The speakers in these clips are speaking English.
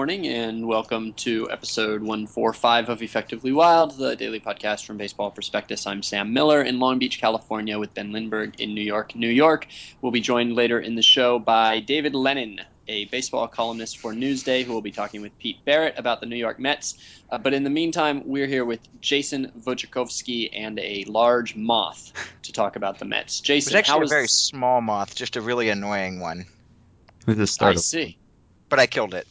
Good morning and welcome to episode 145 of Effectively Wild, the daily podcast from Baseball Prospectus. I'm Sam Miller in Long Beach, California, with Ben Lindbergh in New York, New York. We'll be joined later in the show by David Lennon, a baseball columnist for Newsday, who will be talking with Pete Barrett about the New York Mets. Uh, but in the meantime, we're here with Jason Wojciechowski and a large moth to talk about the Mets. Jason, it was actually how a was very small moth, just a really annoying one. With the I start of see. But I killed it.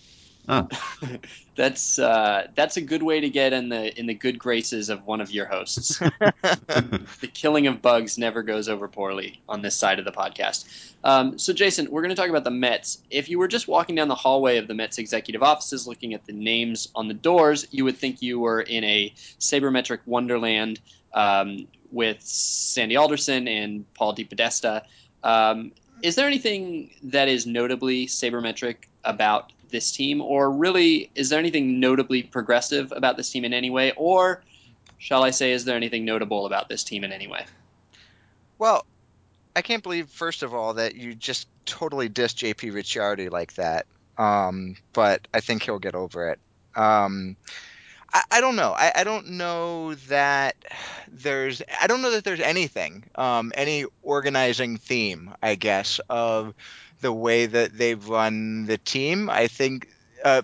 That's uh, that's a good way to get in the in the good graces of one of your hosts. the killing of bugs never goes over poorly on this side of the podcast. Um, so, Jason, we're going to talk about the Mets. If you were just walking down the hallway of the Mets executive offices, looking at the names on the doors, you would think you were in a sabermetric wonderland um, with Sandy Alderson and Paul DePodesta. Um, is there anything that is notably sabermetric about this team, or really, is there anything notably progressive about this team in any way, or shall I say, is there anything notable about this team in any way? Well, I can't believe, first of all, that you just totally dissed JP Ricciardi like that. Um, but I think he'll get over it. Um, I, I don't know. I, I don't know that there's. I don't know that there's anything, um, any organizing theme, I guess, of the way that they've run the team. I think, uh,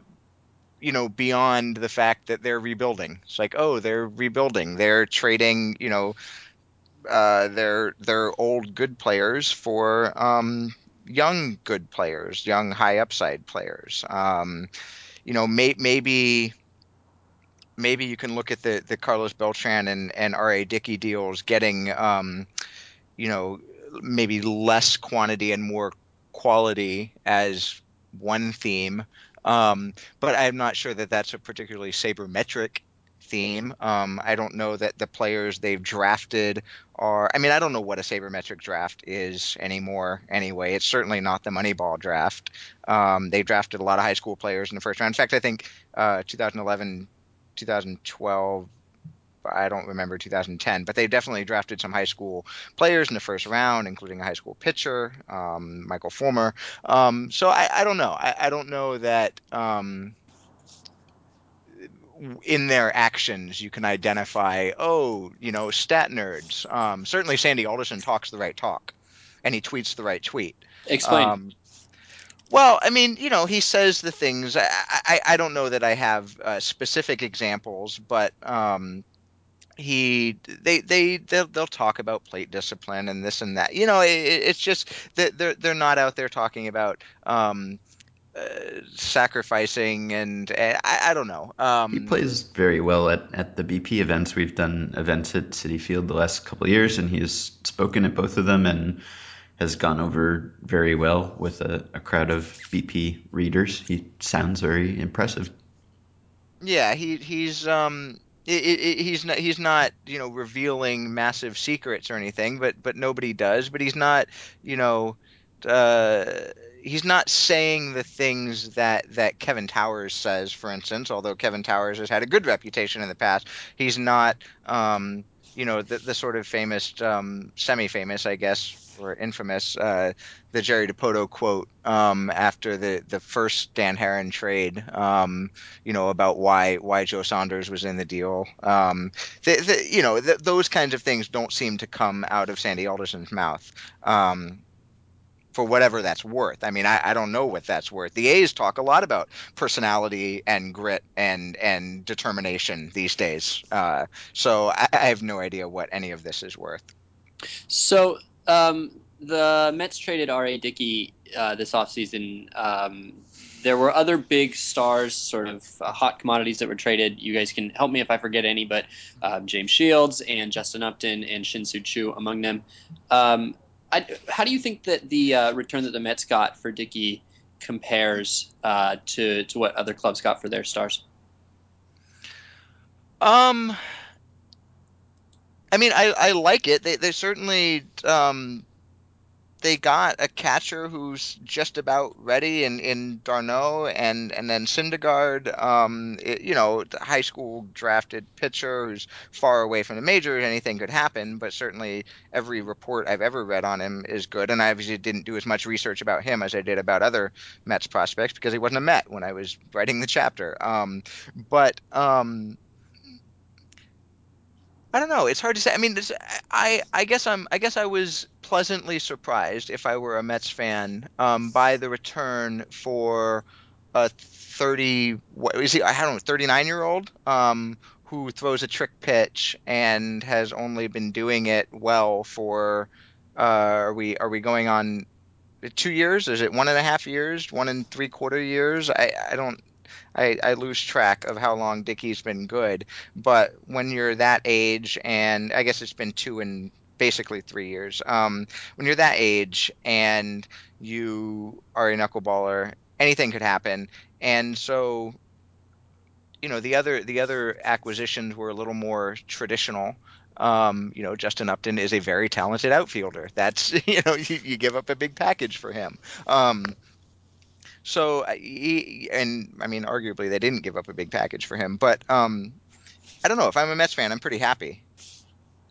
you know, beyond the fact that they're rebuilding. It's like, oh, they're rebuilding. They're trading, you know, uh, their their old good players for um, young good players, young high upside players. Um, you know, may, maybe maybe you can look at the the Carlos Beltran and and R.A. Dickey deals getting um, you know maybe less quantity and more quality as one theme. Um, but I'm not sure that that's a particularly sabermetric theme. Um, I don't know that the players they've drafted are. I mean, I don't know what a sabermetric draft is anymore. Anyway, it's certainly not the Moneyball draft. Um, they drafted a lot of high school players in the first round. In fact, I think uh, 2011, 2012. I don't remember 2010, but they definitely drafted some high school players in the first round, including a high school pitcher, um, Michael Fulmer. Um, so I, I, don't know. I, I, don't know that um, in their actions you can identify, oh, you know, stat nerds. Um, certainly, Sandy Alderson talks the right talk, and he tweets the right tweet. Explain. Um, well, I mean, you know, he says the things. I, I, I don't know that I have uh, specific examples, but um, he they they they'll, they'll talk about plate discipline and this and that. You know, it, it's just that they're they're not out there talking about um, uh, sacrificing and uh, I, I don't know. Um, he plays very well at, at the BP events. We've done events at Citi Field the last couple of years, and he has spoken at both of them and has gone over very well with a, a crowd of BP readers. He sounds very impressive. Yeah, he he's um it, it, he's not he's not you know revealing massive secrets or anything, but but nobody does. But he's not you know uh, he's not saying the things that that Kevin Towers says, for instance. Although Kevin Towers has had a good reputation in the past, he's not um, you know the the sort of famous um, semi-famous, I guess, or infamous uh, the Jerry Dipoto quote um, after the the first Dan Haren trade, um, you know, about why why Joe Saunders was in the deal. Um, the, the, you know, those kinds of things don't seem to come out of Sandy Alderson's mouth. Um, for whatever that's worth. I mean, I, I, don't know what that's worth. The A's talk a lot about personality and grit and and determination these days. Uh, so I, I, have no idea what any of this is worth. So um, the Mets traded R.A. Dickey uh, this offseason. Um, there were other big stars, sort of uh, hot commodities that were traded. You guys can help me if I forget any, but um, James Shields and Justin Upton and Shin-Soo among them. Um, I, how do you think that the uh, return that the Mets got for Dickey compares uh, to to what other clubs got for their stars? Um, I mean, I, I like it. They they certainly um, they got a catcher who's just about ready in, in d'Arnaud and and then Syndergaard, um, it, you know, high school drafted pitcher who's far away from the majors. Anything could happen, but certainly every report I've ever read on him is good. And I obviously didn't do as much research about him as I did about other Mets prospects because he wasn't a Met when I was writing the chapter. Um, but um, I don't know. It's hard to say. I mean, this, I I guess I'm I guess I was pleasantly surprised if I were a Mets fan um, by the return for a 30 what is he I don't know 39 year old um, who throws a trick pitch and has only been doing it well for uh, are we are we going on two years? Is it one and a half years? One and three quarter years? I I don't I, I lose track of how long Dickey's been good. But when you're that age, and I guess it's been two and basically three years, um, when you're that age and you are a knuckleballer, anything could happen. And so, you know, the other the other acquisitions were a little more traditional. Um, you know, Justin Upton is a very talented outfielder. That's you know, you, you give up a big package for him. Um, so he, and I mean, arguably they didn't give up a big package for him, but um, I don't know. If I'm a Mets fan, I'm pretty happy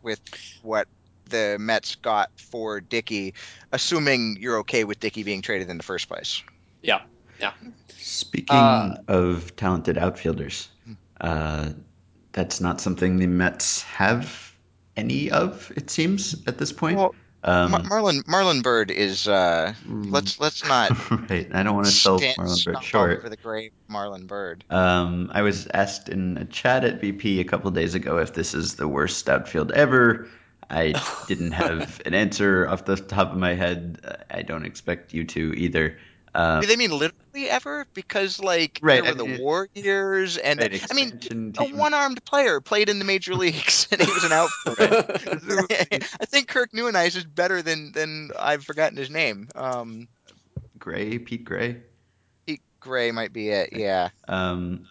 with what the Mets got for Dickey, assuming you're okay with Dickey being traded in the first place. Yeah, yeah. Speaking uh, of talented outfielders, uh, that's not something the Mets have any of. It seems at this point. Well, um, Marlon Marlon Byrd is uh, let's let's not right. I don't want to sell Marlon Byrd short for the great Marlon Byrd. Um, I was asked in a chat at BP a couple days ago if this is the worst outfield ever. I didn't have an answer off the top of my head. I don't expect you to either. Um, Do they mean literally ever? Because like right, there were the Warriors, and right, I mean, team. a one-armed player played in the major leagues, and he was an outfielder. I think Kirk Nieuwenhuis is better than than I've forgotten his name. Um, Gray, Pete Gray. Pete Gray might be it. Yeah. Um,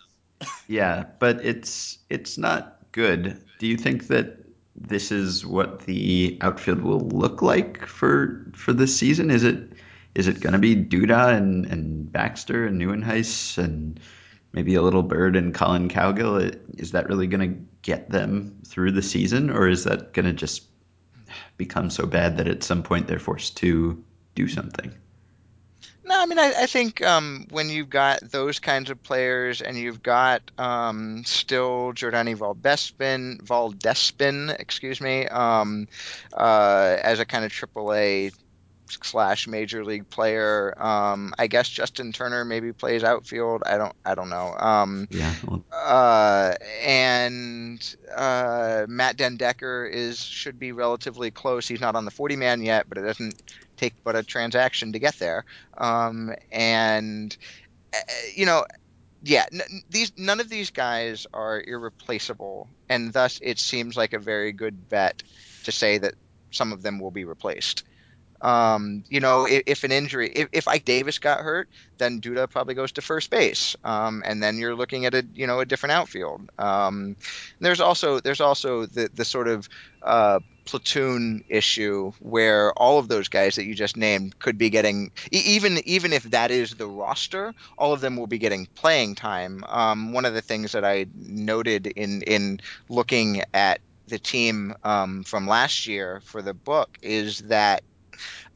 yeah, but it's it's not good. Do you think that this is what the outfield will look like for for this season? Is it is it going to be Duda and, and Baxter and Nieuwenhuis and maybe a little Byrd and Colin Cowgill? Is that really going to get them through the season, or is that going to just become so bad that at some point they're forced to do something? No, I mean, I, I think um, when you've got those kinds of players and you've got um, still Jordany Valdespin, Valdespin, excuse me, um, uh, as a kind of AAA slash major league player. Um, I guess Justin Turner maybe plays outfield. I don't. I don't know. Um, yeah. Uh, and uh, Matt den Dekker is should be relatively close. He's not on the 40 man yet, but it doesn't take but a transaction to get there. Um, and uh, you know. Yeah, n- these none of these guys are irreplaceable, and thus it seems like a very good bet to say that some of them will be replaced. Um, you know, if, if, an injury, if, if Ike Davis got hurt, then Duda probably goes to first base, um, and then you're looking at a you know a different outfield. Um, there's also there's also the the sort of uh, platoon issue where all of those guys that you just named could be getting even even if that is the roster, all of them will be getting playing time. Um, one of the things that I noted in in looking at the team um, from last year for the book is that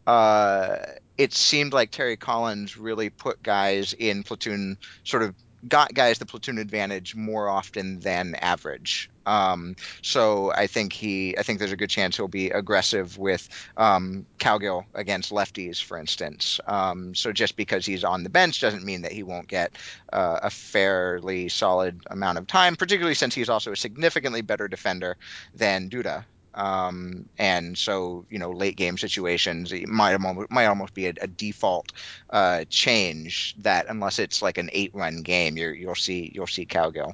uh, it seemed like Terry Collins really put guys in platoon, sort of got guys the platoon advantage more often than average. Um, so I think he, I think there's a good chance he'll be aggressive with um, Cowgill against lefties, for instance. Um, so just because he's on the bench doesn't mean that he won't get uh, a fairly solid amount of time, particularly since he's also a significantly better defender than Duda. Um, and so, you know, late game situations might almost, might almost be a, a default uh, change that unless it's like an eight run game, you will see you'll see Cowgill.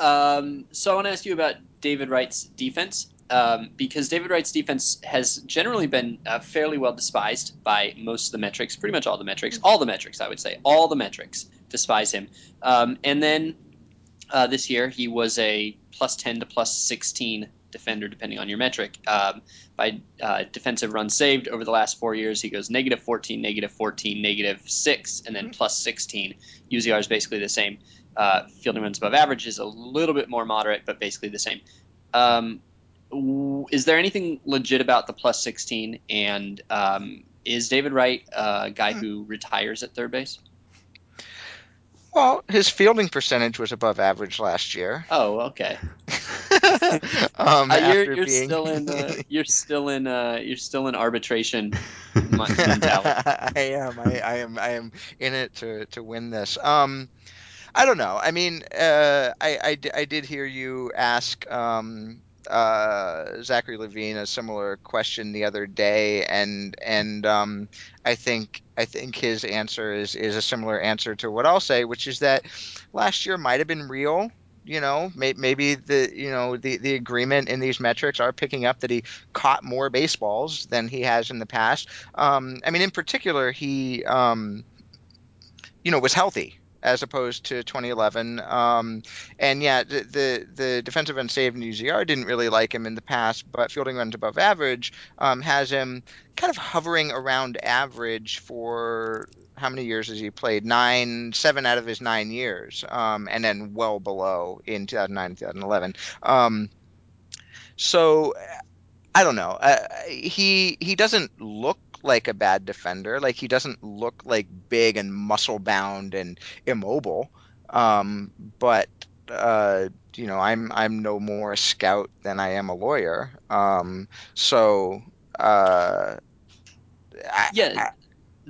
Um, so I want to ask you about David Wright's defense. Um, because David Wright's defense has generally been uh, fairly well despised by most of the metrics, pretty much all the metrics, all the metrics, I would say, all the metrics despise him. Um, and then uh, this year he was a plus 10 to plus 16 defender, depending on your metric. Um, by uh, defensive runs saved over the last four years, he goes negative 14, negative 14, negative 6, and then mm-hmm. plus 16. UZR is basically the same. Uh, fielding runs above average is a little bit more moderate, but basically the same. Um, is there anything legit about the plus 16? And um, is David Wright a guy hmm. who retires at third base? Well, his fielding percentage was above average last year. Oh, okay. Um, uh, you're, you're being... still in uh, you're still in uh, you're still in arbitration. I am. I, I, am. I am in it to to win this. Um, I don't know. I mean, uh, I, I, I did hear you ask um, uh, Zachary Levine a similar question the other day, and and um, I think I think his answer is is a similar answer to what I'll say, which is that last year might have been real. You know, may, maybe the you know the the agreement in these metrics are picking up that he caught more baseballs than he has in the past. Um, I mean, in particular, he um, you know was healthy as opposed to 2011. Um, and yeah, the, the, the defensive end save in UZR didn't really like him in the past, but fielding runs above average um, has him kind of hovering around average for how many years has he played? Nine, seven out of his nine years, um, and then well below in 2009 and 2011. Um, so I don't know. Uh, he he doesn't look like a bad defender. Like he doesn't look like big and muscle bound and immobile. Um, but uh, you know, I'm I'm no more a scout than I am a lawyer. Um, so uh, I, yeah,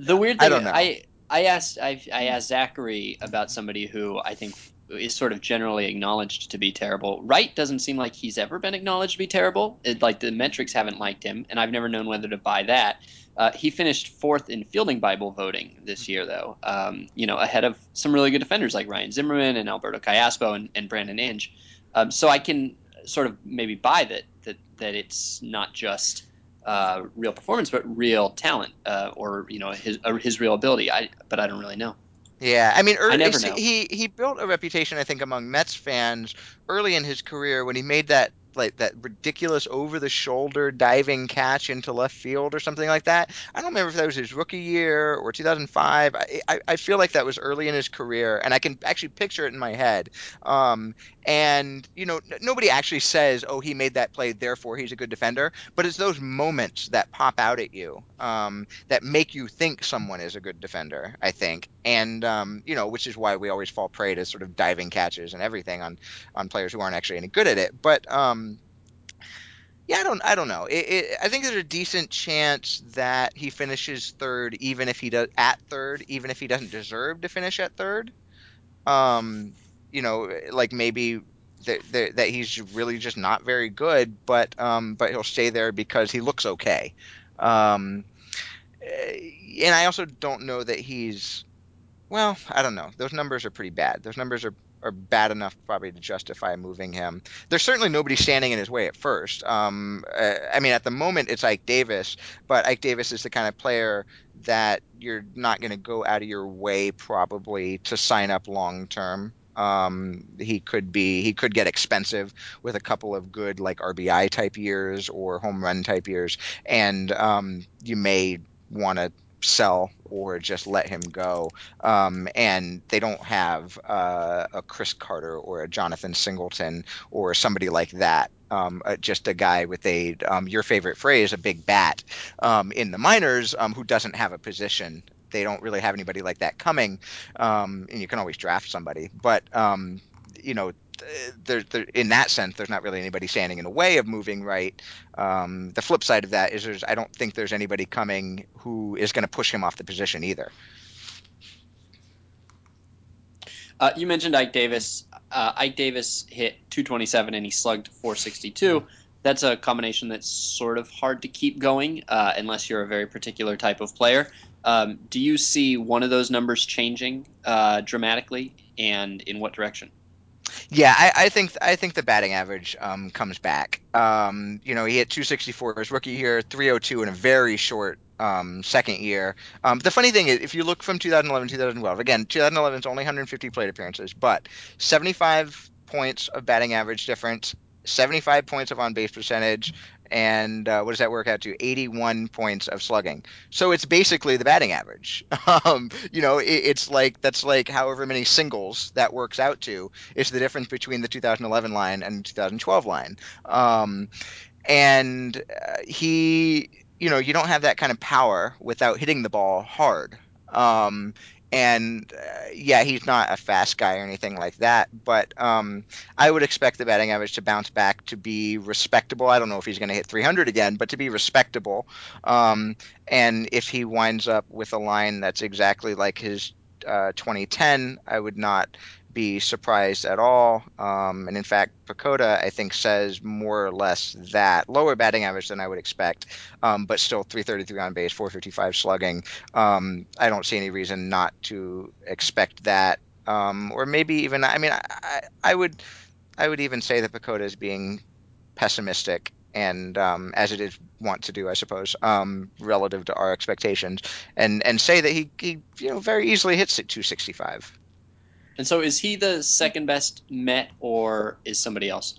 the weird thing I don't know. I I asked I, I asked Zachary about somebody who I think is sort of generally acknowledged to be terrible. Wright doesn't seem like he's ever been acknowledged to be terrible. It, like the metrics haven't liked him, and I've never known whether to buy that. Uh, he finished fourth in fielding Bible voting this year, though. Um, you know, ahead of some really good defenders like Ryan Zimmerman and Alberto Callaspo and, and Brandon Inge. Um, so I can sort of maybe buy that that that it's not just uh, real performance, but real talent, uh, or you know his uh, his real ability. I but I don't really know. Yeah, I mean, early, I never know. he he built a reputation, I think, among Mets fans early in his career when he made that like that ridiculous over the shoulder diving catch into left field or something like that. I don't remember if that was his rookie year or 2005. I, I, I feel like that was early in his career, and I can actually picture it in my head. Um, and you know, n- nobody actually says, "Oh, he made that play, therefore he's a good defender." But it's those moments that pop out at you um, that make you think someone is a good defender. I think, and um, you know, which is why we always fall prey to sort of diving catches and everything on on players who aren't actually any good at it. But um, yeah, I don't, I don't know. It, it, I think there's a decent chance that he finishes third, even if he does at third, even if he doesn't deserve to finish at third. Um, you know, like maybe that, that, he's really just not very good, but um, but he'll stay there because he looks okay. Um, eh, and I also don't know that he's well, I don't know. Those numbers are pretty bad. Those numbers are are bad enough probably to justify moving him. There's certainly nobody standing in his way at first. Um, uh, I mean, at the moment it's Ike Davis, but Ike Davis is the kind of player that you're not going to go out of your way probably to sign up long term. Um, he could be he could get expensive with a couple of good like RBI type years or home run type years, and um, you may want to sell or just let him go. Um, and they don't have uh, a Chris Carter or a Jonathan Singleton or somebody like that. Um, uh, just a guy with a um, your favorite phrase, a big bat um, in the minors um, who doesn't have a position. They don't really have anybody like that coming, um, and you can always draft somebody. But you know, there, there, in that sense, there's not really anybody standing in the way of moving Wright. Um, the flip side of that is, there's, I don't think there's anybody coming who is going to push him off the position either. Uh, you mentioned Ike Davis. Uh, Ike Davis hit 227 and he slugged 462. That's a combination that's sort of hard to keep going uh, unless you're a very particular type of player. Um, do you see one of those numbers changing uh, dramatically, and in what direction? Yeah, I, I, think I think the batting average um, comes back. Um, you know, he hit 264 his rookie year, 302 in a very short um, second year. Um, the funny thing is, if you look from 2011 2012, again, 2011 is only 150 plate appearances, but 75 points of batting average difference, 75 points of on base percentage, and uh, what does that work out to? 81 points of slugging. So it's basically the batting average. Um, you know, it, it's like that's like however many singles that works out to. is the difference between the 2011 line and 2012 line. Um, and uh, he, you know, you don't have that kind of power without hitting the ball hard. Um, and uh, yeah, he's not a fast guy or anything like that, but um, I would expect the batting average to bounce back to be respectable. I don't know if he's going to hit 300 again, but to be respectable. Um, and if he winds up with a line that's exactly like his uh, 2010, I would not be surprised at all. Um, and in fact, PECOTA, I think, says more or less that lower batting average than I would expect, um, but still 333 on base, 455 slugging. Um, I don't see any reason not to expect that. Um, or maybe even, I mean, I, I, would, I would even say that PECOTA is being pessimistic and um, as it is want to do, I suppose, um, relative to our expectations, and and say that he, he you know very easily hits it 265. And so, is he the second best Met, or is somebody else?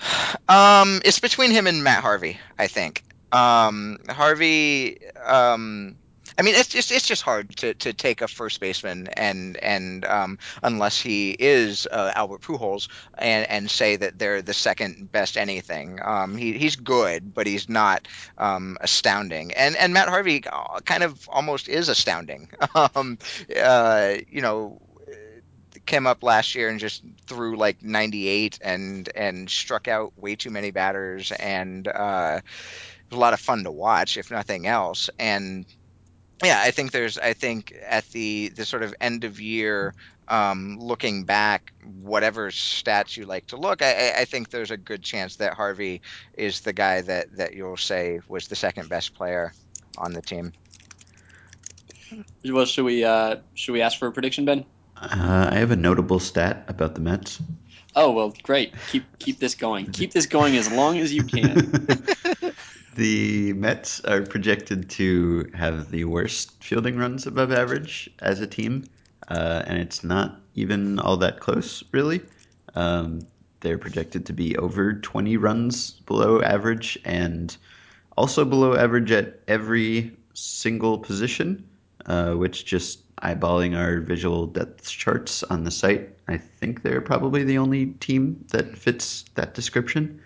Um, it's between him and Matt Harvey, I think. Um, Harvey, um, I mean, it's just it's just hard to, to take a first baseman and and um, unless he is uh, Albert Pujols and and say that they're the second best anything. Um, he, he's good, but he's not um, astounding. And and Matt Harvey uh, kind of almost is astounding. Um, uh, you know, came up last year and just threw like 98 and and struck out way too many batters and uh, it was a lot of fun to watch if nothing else. And yeah i think there's i think at the the sort of end of year um, looking back whatever stats you like to look I, I think there's a good chance that harvey is the guy that that you'll say was the second best player on the team. Well should we uh should we ask for a prediction ben uh, I have a notable stat about the Mets. Oh well, great. Keep keep this going. Keep this going as long as you can. the Mets are projected to have the worst fielding runs above average as a team, uh, and it's not even all that close, really. Um, they're projected to be over 20 runs below average and also below average at every single position, uh, which just eyeballing our visual depth charts on the site, I think they're probably the only team that fits that description.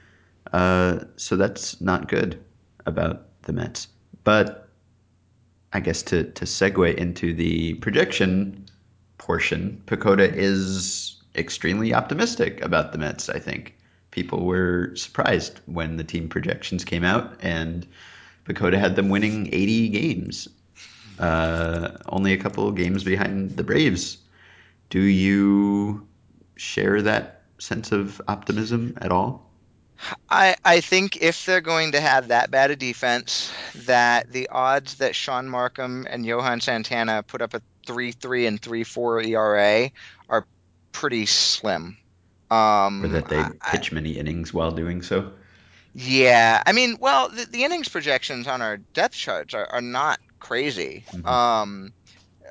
Uh, so that's not good about the Mets. But I guess to, to segue into the projection portion, PECOTA is extremely optimistic about the Mets, I think. People were surprised when the team projections came out, and PECOTA had them winning 80 games uh, only a couple games behind the Braves. Do you share that sense of optimism at all? I, I think if they're going to have that bad a defense, that the odds that Shaun Marcum and Johan Santana put up a 3 3 and 3 4 ERA are pretty slim. Um, or that they pitch I, many innings while doing so? Yeah. I mean, well, the, the innings projections on our depth charts are, are not crazy. Mm-hmm. Um,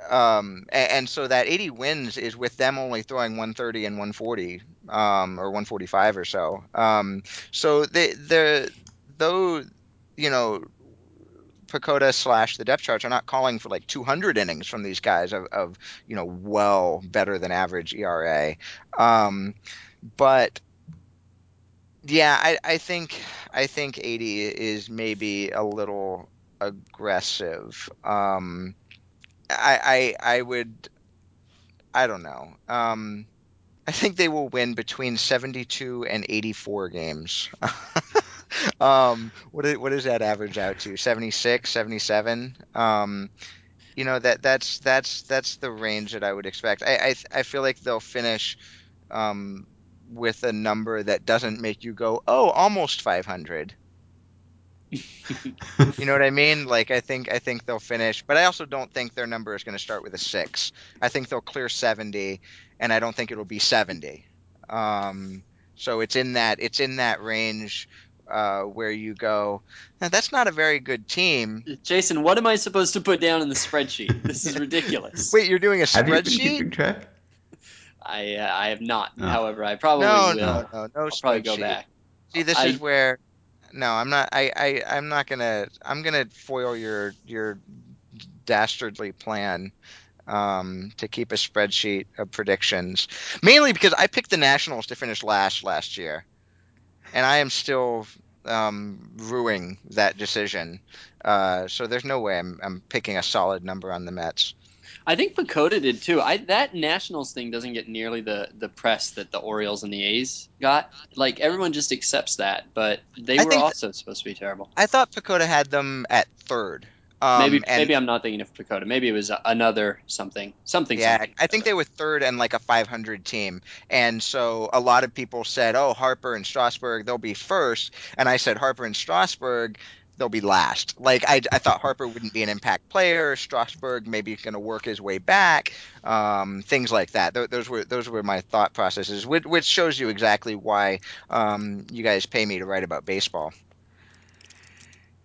um, and, and, so that 80 wins is with them only throwing 130 and 140, um, or 145 or so. Um, so they, though, you know, PECOTA slash the depth charts are not calling for like 200 innings from these guys of, of you know, well better than average ERA. Um, but yeah, I, I think I think 80 is maybe a little aggressive. Um, I, I I would I don't know. Um, I think they will win between 72 and 84 games. um, what is, what does that average out to? 76, 77? Um, you know that that's that's that's the range that I would expect. I I, I feel like they'll finish um, with a number that doesn't make you go, "Oh, almost 500." You know what I mean? Like I think I think they'll finish, but I also don't think their number is going to start with a six. I think they'll clear seventy, and I don't think it'll be seventy. Um, so it's in that it's in that range uh, where you go. that's not a very good team. Jason, what am I supposed to put down in the spreadsheet? This is ridiculous. Wait, you're doing a spreadsheet? Have you been keeping track? I uh, I have not. Oh. However, I probably no, will. no, no, no I'll probably go back. See, this I- is where. No, I'm not. I, I, I'm not gonna. I'm gonna foil your your dastardly plan um, to keep a spreadsheet of predictions. Mainly because I picked the Nationals to finish last last year, and I am still um, ruining that decision. Uh, so there's no way I'm, I'm picking a solid number on the Mets. I think PECOTA did too. I that Nationals thing doesn't get nearly the the press that the Orioles and the A's got. Like everyone just accepts that, but they I were also supposed to be terrible. I thought PECOTA had them at third. Um, maybe and maybe I'm not thinking of PECOTA. Maybe it was another something something. Yeah, something. I think they were third and like a 500 team. And so a lot of people said, oh, Harper and Strasburg, they'll be first. And I said, Harper and Strasburg, they'll be last. Like, I, I thought Harper wouldn't be an impact player. Strasburg maybe going to work his way back. Um, things like that. Th- those were those were my thought processes, which, which shows you exactly why um, you guys pay me to write about baseball.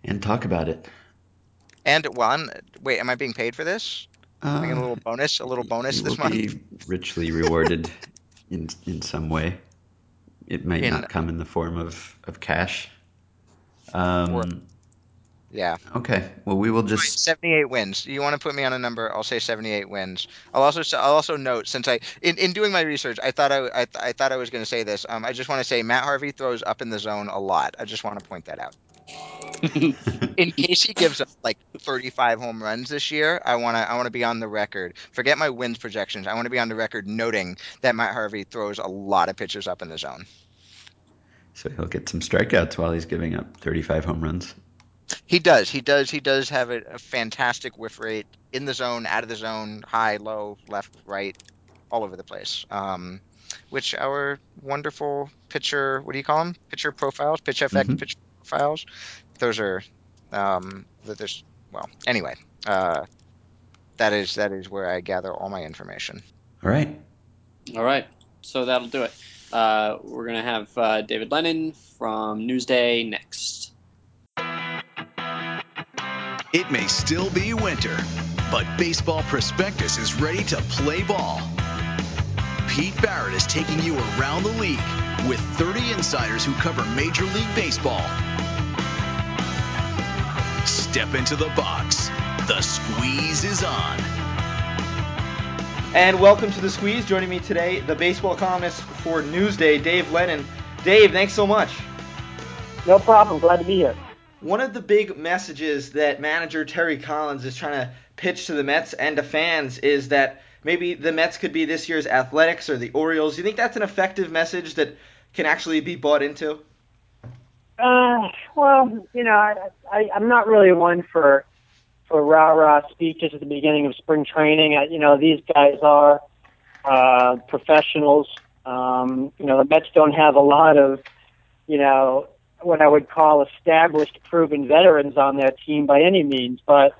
And talk about it. And, well, I'm, wait, am I being paid for this? Getting a Uh, little bonus? A little bonus this will month? be richly rewarded in in some way. It might In- not come in the form of, of cash. Um, Yeah. okay. Well, we will just 78 wins. You want to put me on a number? I'll say 78 wins. I'll also I'll also note since I in, in doing my research, I thought I I, I thought I was going to say this. Um, I just want to say Matt Harvey throws up in the zone a lot. I just want to point that out. In case he gives up like 35 home runs this year, I want to I want to be on the record. Forget my wins projections. I want to be on the record noting that Matt Harvey throws a lot of pitches up in the zone. so he'll get some strikeouts while he's giving up 35 home runs. He does. He does. He does have a, a fantastic whiff rate in the zone, out of the zone, high, low, left, right, all over the place. Um, which our wonderful pitcher, what do you call them? Pitcher profiles, PITCHf/x, Mhm. pitch profiles. Those are, um, th- there's well, anyway. Uh, that is that is where I gather all my information. All right. All right, so that'll do it. Uh, we're gonna have uh, David Lennon from Newsday next. It may still be winter, but Baseball Prospectus is ready to play ball. Pete Barrett is taking you around the league with 30 insiders who cover Major League Baseball. Step into the box. The squeeze is on. And welcome to the squeeze. Joining me today, the baseball columnist for Newsday, Dave Lennon. Dave, thanks so much. No problem. Glad to be here. One of the big messages that manager Terry Collins is trying to pitch to the Mets and to fans is that maybe the Mets could be this year's Athletics or the Orioles. Do you think that's an effective message that can actually be bought into? Uh, well, you know, I, I, I'm not really one for for rah rah speeches at the beginning of spring training. I, you know, these guys are uh, professionals. Um, you know, the Mets don't have a lot of, you know, what I would call established, proven veterans on their team by any means. But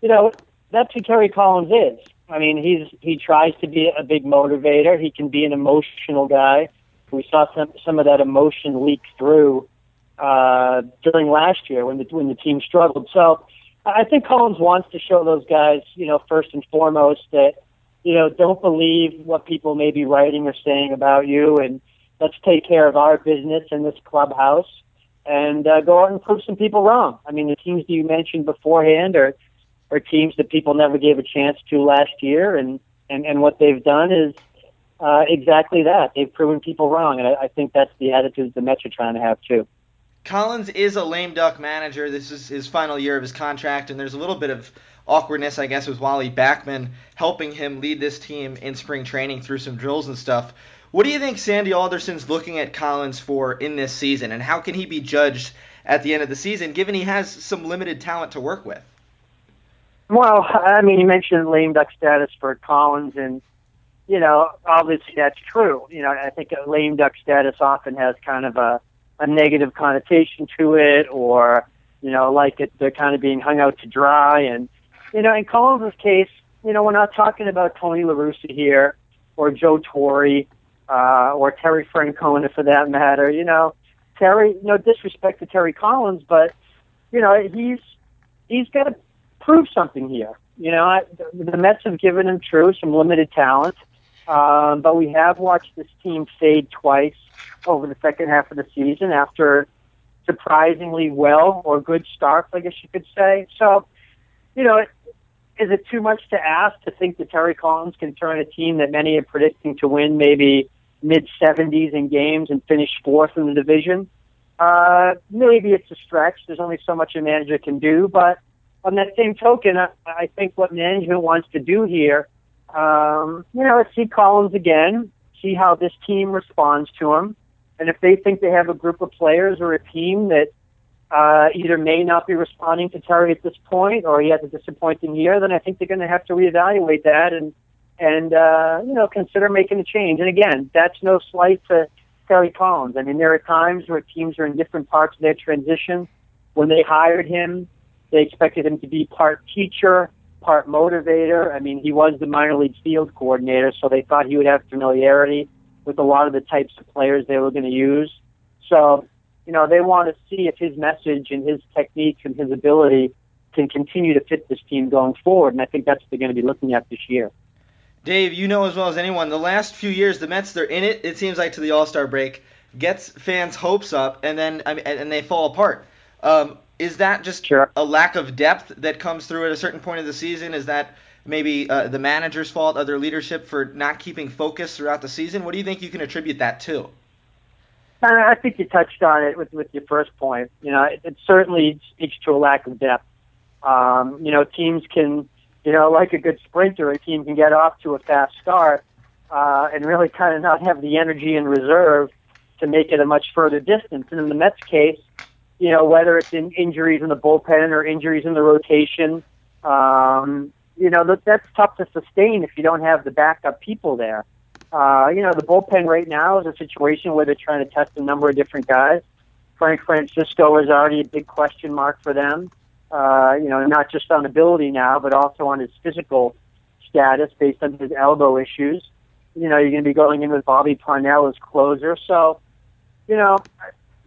you know, that's who Terry Collins is. I mean, he's he tries to be a big motivator. He can be an emotional guy. We saw some some of that emotion leak through uh, during last year when the when the team struggled. So I think Collins wants to show those guys, you know, first and foremost that you know don't believe what people may be writing or saying about you, and let's take care of our business in this clubhouse and uh, go out and prove some people wrong. I mean, the teams that you mentioned beforehand are are teams that people never gave a chance to last year, and and and what they've done is. Uh, exactly that. They've proven people wrong, and I, I think that's the attitude the Mets are trying to have too. Collins is a lame duck manager. This is his final year of his contract, and there's a little bit of awkwardness, I guess, with Wally Backman helping him lead this team in spring training through some drills and stuff. What do you think Sandy Alderson's looking at Collins for in this season, and how can he be judged at the end of the season, given he has some limited talent to work with? Well, I mean, you mentioned lame duck status for Collins, and you know, obviously that's true. You know, I think a lame duck status often has kind of a a negative connotation to it, or you know, like it, they're kind of being hung out to dry. And you know, in Collins' case, you know, we're not talking about Tony La Russa here, or Joe Torre, uh, or Terry Francona for that matter. You know, Terry, no disrespect to Terry Collins, but you know, he's he's got to prove something here. You know, I, the, Mets have given him true some limited talent, Um, but we have watched this team fade twice over the second half of the season after surprisingly well or good starts, I guess you could say. So, you know, is it too much to ask to think that Terry Collins can turn a team that many are predicting to win maybe mid 70s in games and finish fourth in the division? Uh, maybe it's a stretch. There's only so much a manager can do. But on that same token, I, I think what management wants to do here, um, you know, is see Collins again, see how this team responds to him. And if they think they have a group of players or a team that uh, either may not be responding to Terry at this point, or he has a disappointing year, then I think they're going to have to reevaluate that and and uh, you know consider making a change. And again, that's no slight to Terry Collins. I mean, there are times where teams are in different parts of their transition. When they hired him, they expected him to be part teacher, part motivator. I mean, he was the minor league field coordinator, so they thought he would have familiarity with a lot of the types of players they were going to use. So you know, they want to see if his message and his technique and his ability can continue to fit this team going forward. And I think that's what they're going to be looking at this year. Dave, you know as well as anyone, the last few years the Mets they're in it. It seems like to the All Star break gets fans' hopes up, and then I mean, and they fall apart. Um, is that just sure. a lack of depth that comes through at a certain point of the season? Is that maybe uh, the manager's fault, other leadership for not keeping focus throughout the season? What do you think you can attribute that to? I think you touched on it with, with your first point. You know, it, it certainly speaks to a lack of depth. Um, you know, teams can, you know, like a good sprinter, a team can get off to a fast start uh, and really kind of not have the energy in reserve to make it a much further distance. And in the Mets case, you know, whether it's in injuries in the bullpen or injuries in the rotation, um, you know, that, that's tough to sustain if you don't have the backup people there. Uh, you know, the bullpen right now is a situation where they're trying to test a number of different guys. Frank Francisco is already a big question mark for them. Uh, you know, not just on ability now, but also on his physical status based on his elbow issues. You know, you're going to be going in with Bobby Parnell as closer. So, you know,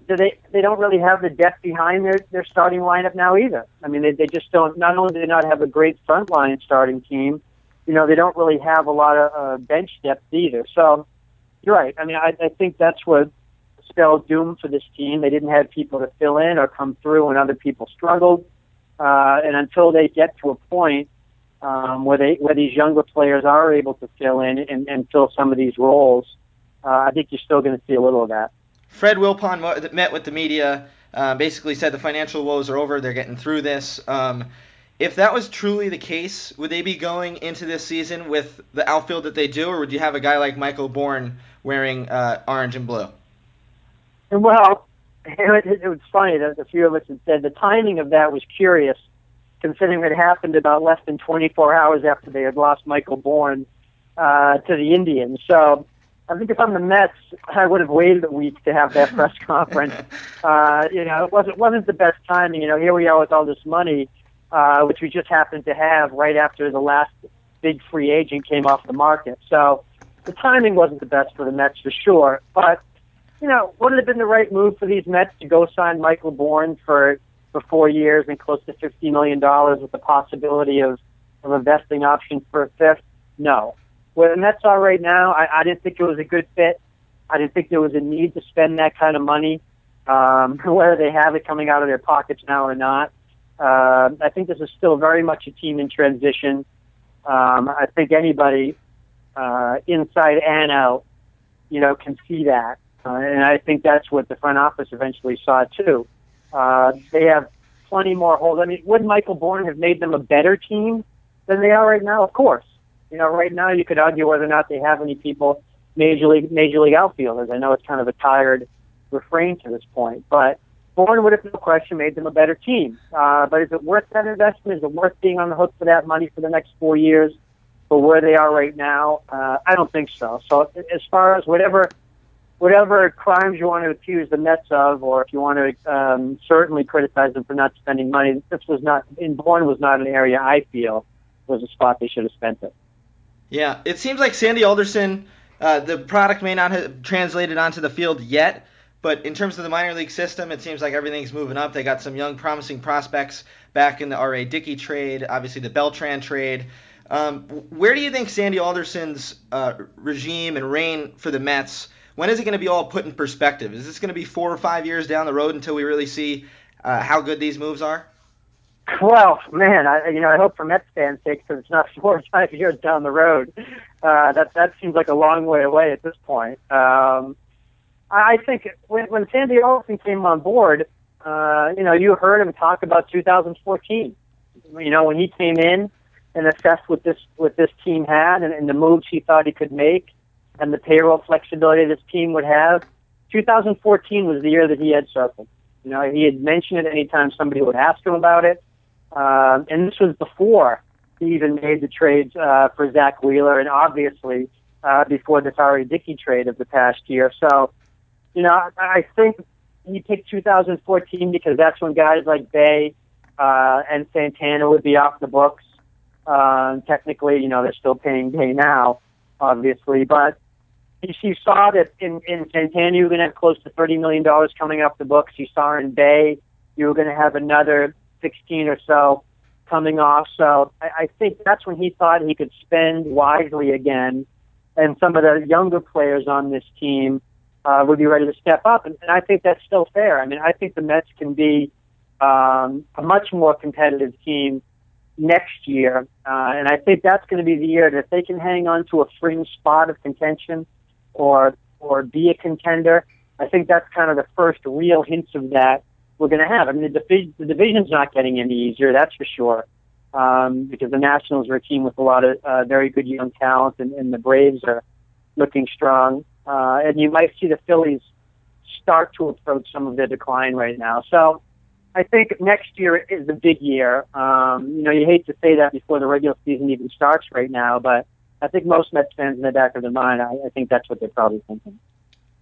they they don't really have the depth behind their their starting lineup now either. I mean, they they just don't. Not only do they not have a great front line starting team, you know, they don't really have a lot of uh, bench depth either. So you're right. I mean, I, I think that's what spelled doom for this team. They didn't have people to fill in or come through when other people struggled. Uh, and until they get to a point um, where they where these younger players are able to fill in and, and fill some of these roles, uh, I think you're still going to see a little of that. Fred Wilpon met with the media, uh, basically said the financial woes are over. They're getting through this. Um, if that was truly the case, would they be going into this season with the outfield that they do, or would you have a guy like Michael Bourn wearing uh, orange and blue? Well, it, it, was funny that a few of us had said the timing of that was curious, considering it happened about less than 24 hours after they had lost Michael Bourn uh, to the Indians. So I think if I'm the Mets, I would have waited a week to have that press conference. Uh, you know, it wasn't wasn't the best timing. You know, here we are with all this money uh, which we just happened to have right after the last big free agent came off the market. So the timing wasn't the best for the Mets for sure. But, you know, would it have been the right move for these Mets to go sign Michael Bourn for, for four years and close to $50 million with the possibility of, of a vesting option for a fifth? No. Where the Mets are right now, I, I didn't think it was a good fit. I didn't think there was a need to spend that kind of money, um, whether they have it coming out of their pockets now or not. Uh, I think this is still very much a team in transition. Um, I think anybody uh, inside and out, you know, can see that, uh, and I think that's what the front office eventually saw too. Uh, they have plenty more holes. I mean, would Michael Bourn have made them a better team than they are right now? Of course. You know, right now you could argue whether or not they have any people major league major league outfielders. I know it's kind of a tired refrain to this point, but Bourn would have no question made them a better team. Uh, but is it worth that investment? Is it worth being on the hook for that money for the next four years for where they are right now? Uh, I don't think so. So as far as whatever whatever crimes you want to accuse the Mets of, or if you want to um, certainly criticize them for not spending money, this was not in Bourn was not an area I feel was a spot they should have spent it. Yeah, it seems like Sandy Alderson, uh, the product may not have translated onto the field yet, but in terms of the minor league system, it seems like everything's moving up. They got some young, promising prospects back in the R.A. Dickey trade, obviously the Beltran trade. Um, where do you think Sandy Alderson's uh, regime and reign for the Mets? When is it going to be all put in perspective? Is this going to be four or five years down the road until we really see uh, how good these moves are? Well, man, I you know I hope for Mets fans' sake because it's not four or five years down the road. Uh, that that seems like a long way away at this point. Um, I think when when Sandy Alderson came on board, uh, you know, you heard him talk about 2014. You know, when he came in and assessed what this what this team had and, and the moves he thought he could make and the payroll flexibility this team would have. 2014 was the year that he had circled. You know, he had mentioned it anytime somebody would ask him about it. Um, and this was before he even made the trades uh, for Zack Wheeler, and obviously uh, before the R.A. Dickey trade of the past year. So, you know, I, I think he picked 2014 because that's when guys like Bay uh, and Santana would be off the books. Uh, technically, you know, they're still paying Bay now, obviously, but you saw that in, in Santana, you were going to have close to $30 million coming off the books. You saw in Bay, you were going to have another 16 or so coming off. So I, I think that's when he thought he could spend wisely again. And some of the younger players on this team uh, would be ready to step up. And, and I think that's still fair. I mean, I think the Mets can be um, a much more competitive team next year. Uh, and I think that's going to be the year that if they can hang on to a fringe spot of contention or or be a contender, I think that's kind of the first real hints of that we're going to have. I mean, the, division, the division's not getting any easier, that's for sure, um, because the Nationals are a team with a lot of uh, very good young talent, and, and the Braves are looking strong. Uh, and you might see the Phillies start to approach some of their decline right now. So I think next year is a big year. Um, you know, you hate to say that before the regular season even starts right now, but I think most Mets fans in the back of their mind, I, I think that's what they're probably thinking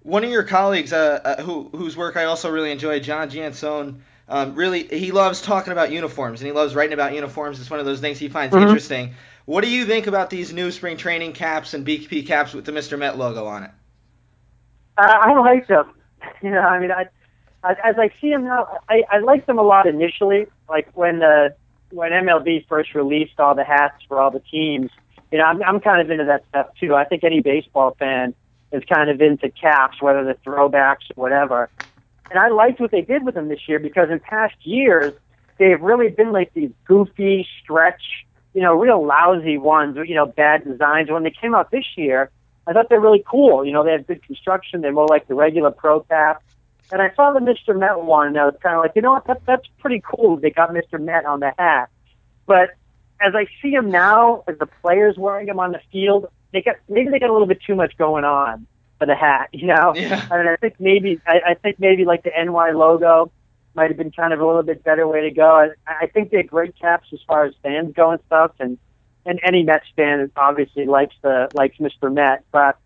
one of your colleagues, uh, uh, who whose work I also really enjoy, John Jansone, um, really he loves talking about uniforms and he loves writing about uniforms. It's one of those things he finds mm-hmm. interesting. What do you think about these new spring training caps and BP caps with the Mr. Met logo on it? Uh, I like them. You know, I mean, I, I, as I see them now, I, I like them a lot initially. Like when the when MLB first released all the hats for all the teams. You know, I'm, I'm kind of into that stuff too. I think any baseball fan is kind of into caps, whether they're throwbacks or whatever. And I liked what they did with them this year because in past years, they've really been like these goofy, stretch, you know, real lousy ones, you know, bad designs. When they came out this year, I thought they're really cool. You know, they have good construction. They're more like the regular pro cap. And I saw the Mr. Met one, and I was kind of like, you know what, that, that's pretty cool. They got Mr. Met on the hat. But as I see them now, as the players wearing them on the field, they got maybe they got a little bit too much going on for the hat, you know. Yeah. I mean, I think maybe I, I think maybe like the NY logo might have been kind of a little bit better way to go. I, I think they're great caps as far as fans go and stuff, and and any Mets fan obviously likes the likes Mr. Met, but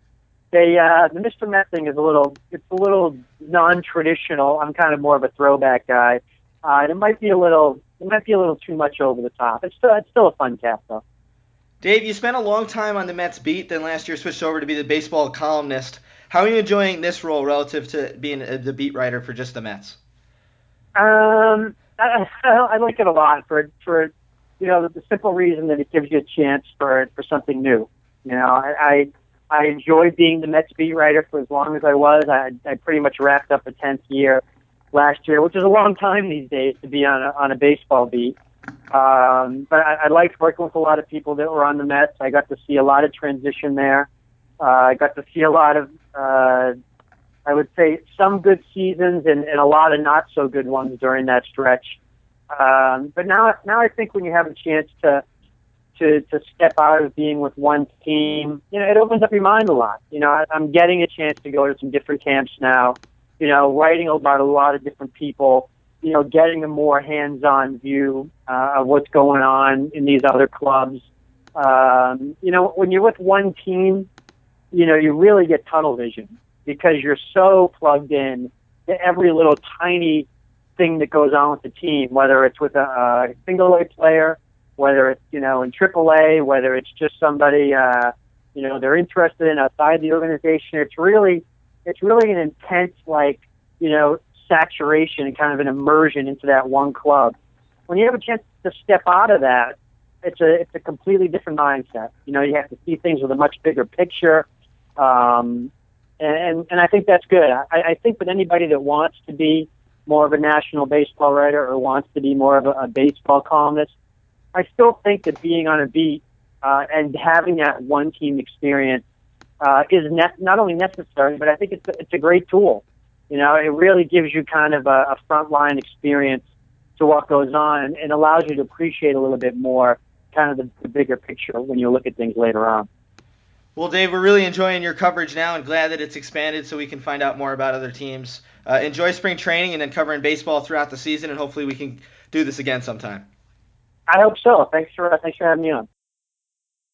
they uh, the Mr. Met thing is a little it's a little non-traditional. I'm kind of more of a throwback guy, uh, and it might be a little it might be a little too much over the top. It's still it's still a fun cap though. Dave, you spent a long time on the Mets beat, then last year switched over to be the baseball columnist. How are you enjoying this role relative to being the beat writer for just the Mets? Um, I, I like it a lot for for you know the simple reason that it gives you a chance for for something new. You know, I I, I enjoyed being the Mets beat writer for as long as I was. I I pretty much wrapped up a tenth year last year, which is a long time these days to be on a, on a baseball beat. Um, but I, I liked working with a lot of people that were on the Mets. I got to see a lot of transition there. Uh, I got to see a lot of, uh, I would say, some good seasons and, and a lot of not so good ones during that stretch. Um, but now, now I think when you have a chance to to to step out of being with one team, you know, it opens up your mind a lot. You know, I, I'm getting a chance to go to some different camps now. You know, writing about a lot of different people you know, getting a more hands-on view uh, of what's going on in these other clubs. Um, you know, when you're with one team, you know, you really get tunnel vision because you're so plugged in to every little tiny thing that goes on with the team, whether it's with a, a single A player, whether it's, you know, in triple A, whether it's just somebody, uh, you know, they're interested in outside the organization. It's really, it's really an intense, like, you know, saturation and kind of an immersion into that one club. When you have a chance to step out of that it's a it's a completely different mindset. You know, you have to see things with a much bigger picture, um, and and I think that's good. I, I think with anybody that wants to be more of a national baseball writer or wants to be more of a, a baseball columnist, I still think that being on a beat uh, and having that one team experience uh, is ne- not only necessary, but I think it's a, it's a great tool. You know, it really gives you kind of a, a frontline experience to what goes on and, and allows you to appreciate a little bit more kind of the, the bigger picture when you look at things later on. Well, Dave, we're really enjoying your coverage now and glad that it's expanded so we can find out more about other teams. Uh, enjoy spring training and then covering baseball throughout the season, and hopefully we can do this again sometime. I hope so. Thanks for thanks for having me on.